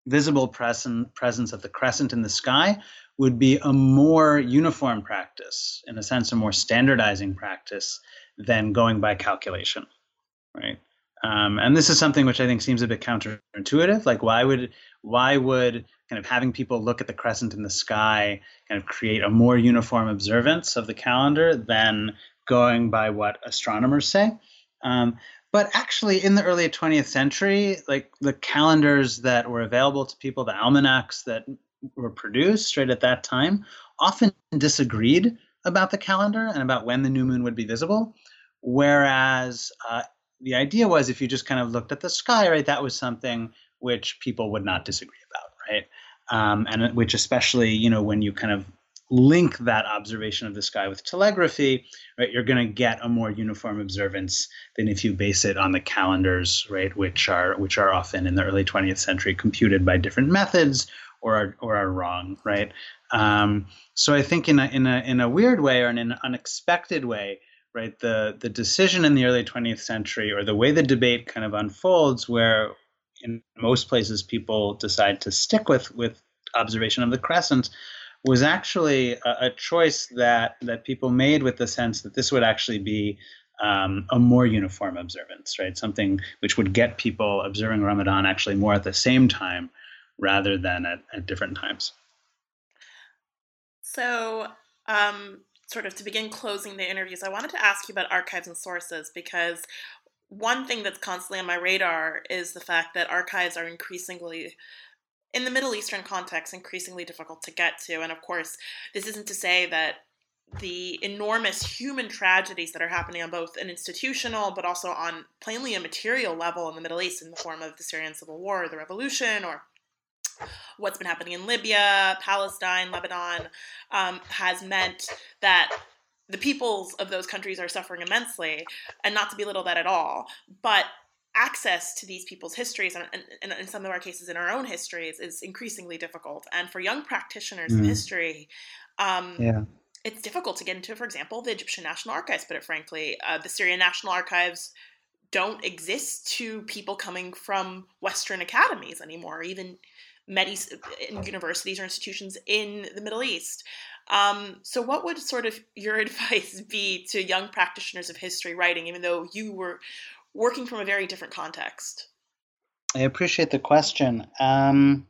Speaker 2: visible presence of the crescent in the sky would be a more uniform practice, in a sense, a more standardizing practice than going by calculation, right? Um, and this is something which I think seems a bit counterintuitive. Like, why would why would kind of having people look at the crescent in the sky kind of create a more uniform observance of the calendar than going by what astronomers say? Um, but actually, in the early 20th century, like the calendars that were available to people, the almanacs that were produced right at that time, often disagreed about the calendar and about when the new moon would be visible. Whereas uh, the idea was if you just kind of looked at the sky, right, that was something which people would not disagree about, right? Um, and which especially, you know, when you kind of link that observation of the sky with telegraphy, right, you're going to get a more uniform observance than if you base it on the calendars, right, which are which are often in the early 20th century computed by different methods or are, or are wrong, right? Um, so I think in a in a in a weird way or in an unexpected way, right, the the decision in the early 20th century or the way the debate kind of unfolds, where in most places people decide to stick with with observation of the crescent was actually a, a, choice that that people made with the sense that this would actually be um, a more uniform observance, right? Something which would get people observing Ramadan actually more at the same time rather than at, at different times.
Speaker 1: So, um, sort of to begin closing the interviews, I wanted to ask you about archives and sources because one thing that's constantly on my radar is the fact that archives are increasingly in the Middle Eastern context increasingly difficult to get to. And of course, this isn't to say that the enormous human tragedies that are happening on both an institutional but also on plainly a material level in the Middle East in the form of the Syrian civil war, the revolution, or what's been happening in Libya, Palestine, Lebanon, um, has meant that the peoples of those countries are suffering immensely, and not to belittle that at all. But access to these people's histories, and, and, in some of our cases, in our own histories, is increasingly difficult. And for young practitioners mm. of history, um, yeah. it's difficult to get into, for example, the Egyptian National Archives, put it frankly. Uh, the Syrian National Archives don't exist to people coming from Western academies anymore, even many universities or institutions in the Middle East. Um, so, what would sort of your advice be to young practitioners of history writing, even though you were working from a very different context?
Speaker 2: I appreciate the question. Um,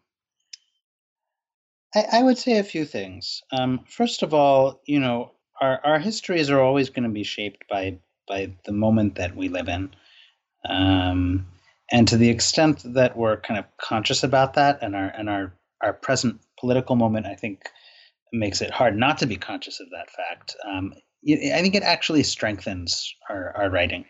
Speaker 2: I, I, would say a few things. Um, first of all, you know, our, our histories are always going to be shaped by by the moment that we live in. Um, and to the extent that we're kind of conscious about that and our and our our present political moment, I think makes it hard not to be conscious of that fact. Um, I think it actually strengthens our, our writing,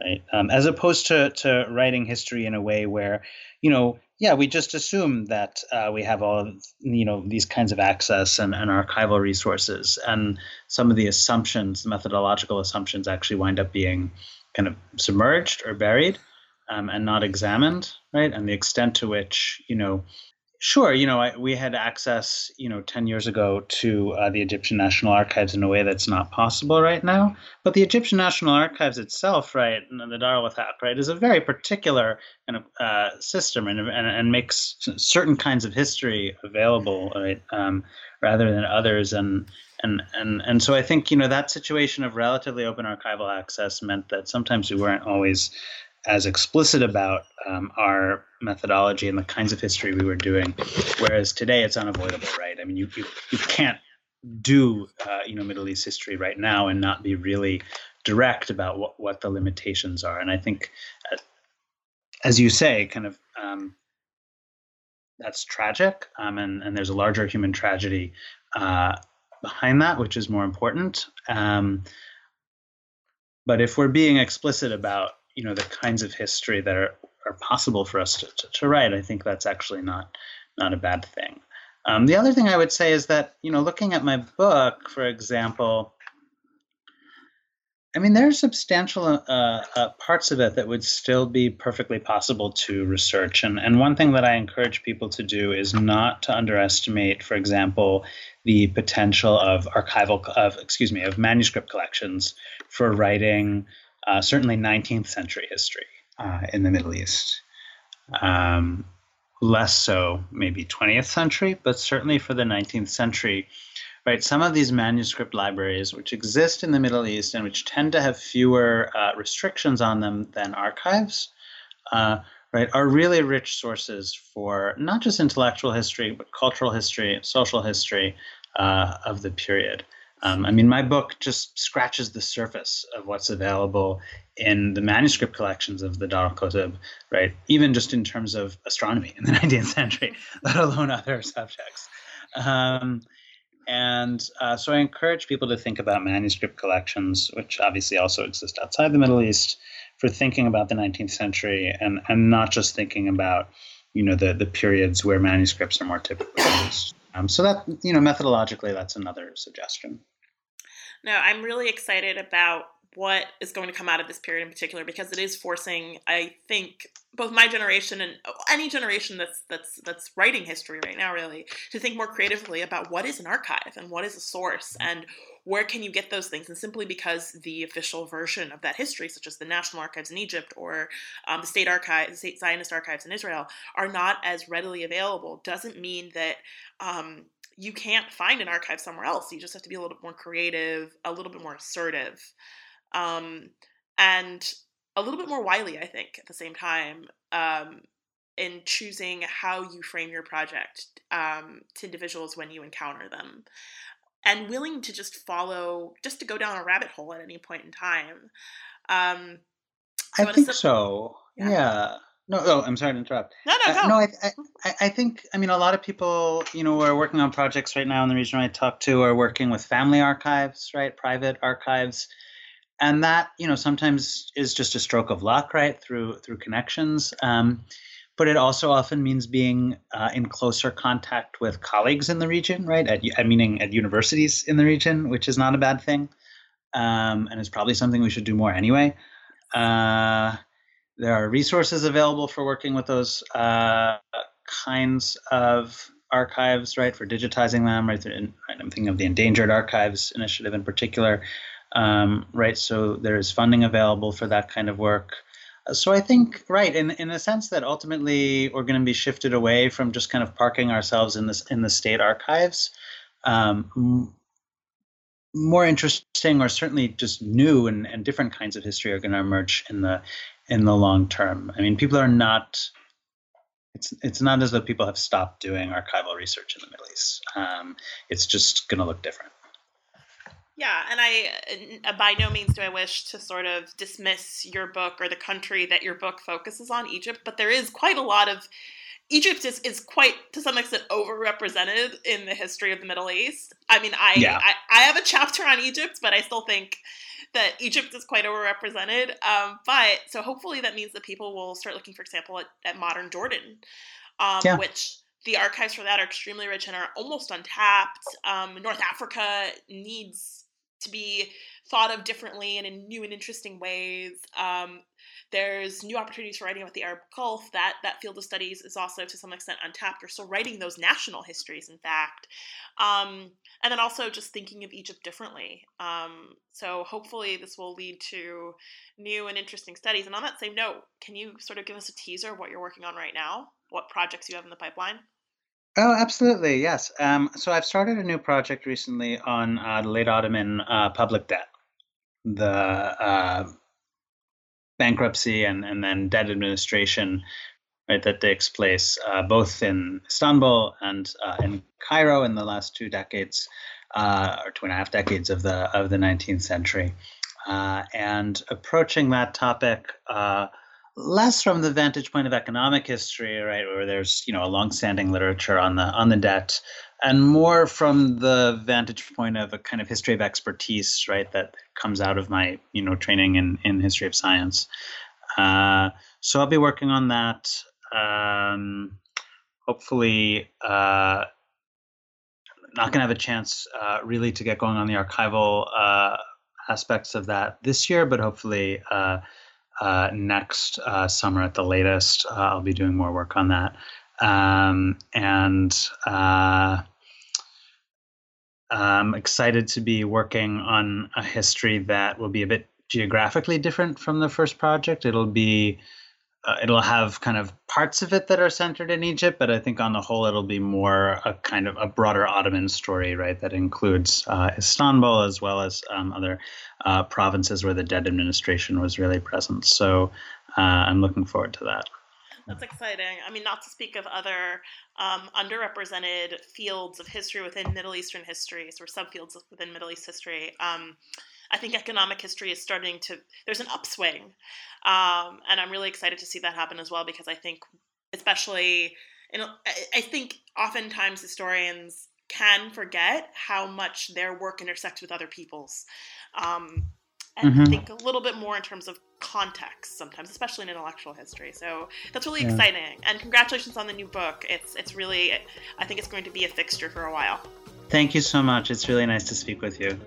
Speaker 2: right? Um, as opposed to to writing history in a way where, you know, yeah, we just assume that uh, we have all you know these kinds of access and, and archival resources, and some of the assumptions, methodological assumptions, actually wind up being kind of submerged or buried um, and not examined, right? And the extent to which you know Sure. You know, I, we had access, you know, 10 years ago to uh, the Egyptian National Archives in a way that's not possible right now. But the Egyptian National Archives itself, right, and the Dar al-Wathaiq, right, is a very particular kind of uh, system and, and, and, makes certain kinds of history available, right, um, rather than others. And, and, and, and so I think, you know, that situation of relatively open archival access meant that sometimes we weren't always as explicit about um, our methodology and the kinds of history we were doing. Whereas today it's unavoidable, right? I mean, you you, you can't do uh, you know Middle East history right now and not be really direct about what, what the limitations are. And I think, uh, as you say, kind of um, that's tragic, um, and and there's a larger human tragedy uh, behind that, which is more important. Um, but if we're being explicit about you know the kinds of history that are, are possible for us to, to, to write, I think that's actually not not a bad thing. Um, the other thing I would say is that you know looking at my book, for example, I mean there are substantial uh, uh, parts of it that would still be perfectly possible to research, and and one thing that I encourage people to do is not to underestimate, for example, the potential of archival of excuse me of manuscript collections for writing uh, certainly 19th century history uh, in the Middle East. Um, less so, maybe 20th century, but certainly for the 19th century, right? Some of these manuscript libraries, which exist in the Middle East and which tend to have fewer uh, restrictions on them than archives, uh, right, are really rich sources for not just intellectual history, but cultural history, social history uh, of the period. Um, I mean, my book just scratches the surface of what's available in the manuscript collections of the Dar al-Kutub, right? Even just in terms of astronomy in the 19th century, let alone other subjects. Um, and uh, so I encourage people to think about manuscript collections, which obviously also exist outside the Middle East, for thinking about the 19th century and, and not just thinking about, you know, the, the periods where manuscripts are more typically used. Um, so that, you know, methodologically, that's another suggestion.
Speaker 1: No, I'm really excited about what is going to come out of this period in particular because it is forcing, I think, both my generation and any generation that's that's that's writing history right now really to think more creatively about what is an archive and what is a source and where can you get those things. And simply because the official version of that history such as the national archives in egypt or um, the state archives the state zionist archives in israel are not as readily available doesn't mean that um, you can't find an archive somewhere else. You just have to be a little bit more creative, a little bit more assertive, um, and a little bit more wily, I think, at the same time, um, in choosing how you frame your project um, to individuals when you encounter them. And willing to just follow, just to go down a rabbit hole at any point in time. Um,
Speaker 2: I think so. yeah. yeah. No, oh, I'm sorry to interrupt.
Speaker 1: No, no,
Speaker 2: uh, no. I, I, I think, I mean, a lot of people, you know, who are working on projects right now in the region I talk to are working with family archives, right, private archives, and that, you know, sometimes is just a stroke of luck, right, through through connections. Um, but it also often means being uh, in closer contact with colleagues in the region, right? At, I meaning at universities in the region, which is not a bad thing, um, and it's probably something we should do more anyway. Uh, there are resources available for working with those uh, kinds of archives, right, for digitizing them, right? I'm thinking of the Endangered Archives Initiative in particular, um, right? So there is funding available for that kind of work. So I think, right, in in a sense that ultimately we're going to be shifted away from just kind of parking ourselves in this in the state archives. Um, more interesting or certainly just new and, and different kinds of history are going to emerge in the in the long term. I mean, people are not. It's it's not as though people have stopped doing archival research in the Middle East. Um, it's just going to look different.
Speaker 1: Yeah, and I uh, by no means do I wish to sort of dismiss your book or the country that your book focuses on, Egypt, but there is quite a lot of Egypt is, is quite to some extent overrepresented in the history of the Middle East. I mean, I,
Speaker 2: yeah.
Speaker 1: I I have a chapter on Egypt, but I still think that Egypt is quite overrepresented. Um, but so hopefully that means that people will start looking, for example, at, at modern Jordan, um, yeah. which the archives for that are extremely rich and are almost untapped. Um, North Africa needs to be thought of differently and in new and interesting ways. Um, there's new opportunities for writing about the Arab Gulf. That that field of studies is also to some extent untapped. We're still writing those national histories, in fact, um, and then also just thinking of Egypt differently. Um, so hopefully this will lead to new and interesting studies. And on that same note, can you sort of give us a teaser of what you're working on right now? What projects you have in the pipeline?
Speaker 2: Oh, absolutely, yes. Um, so I've started a new project recently on uh, late Ottoman uh, public debt, the uh, bankruptcy and, and then debt administration right, that takes place uh, both in Istanbul and uh, in Cairo in the last two decades uh, or two and a half decades of the of the 19th century, and approaching that topic less from the vantage point of economic history, right, where there's you know a longstanding literature on the on the debt, and more from the vantage point of a kind of history of expertise, right, that comes out of my you know training in in history of science. Uh, so I'll be working on that. Um, hopefully, uh, not going to have a chance uh, really to get going on the archival uh, aspects of that this year, but hopefully uh, uh, next uh, summer at the latest. I'll be doing more work on that. Um, and I'm excited to be working on a history that will be a bit geographically different from the first project. It'll be uh, it'll have kind of parts of it that are centered in Egypt, but I think on the whole it'll be more a kind of a broader Ottoman story, right? That includes uh, Istanbul as well as um, other uh, provinces where the dead administration was really present. So uh, I'm looking forward to that.
Speaker 1: That's exciting. I mean, not to speak of other um, underrepresented fields of history within Middle Eastern history, or subfields within Middle East history. Um, I think economic history is starting to, there's an upswing. Um, and I'm really excited to see that happen as well because I think, especially, in, I think oftentimes historians can forget how much their work intersects with other people's. Um, and mm-hmm. think a little bit more in terms of context sometimes, especially in intellectual history. So that's really yeah. exciting. And congratulations on the new book. It's it's really I think it's going to be a fixture for a while.
Speaker 2: Thank you so much. It's really nice to speak with you.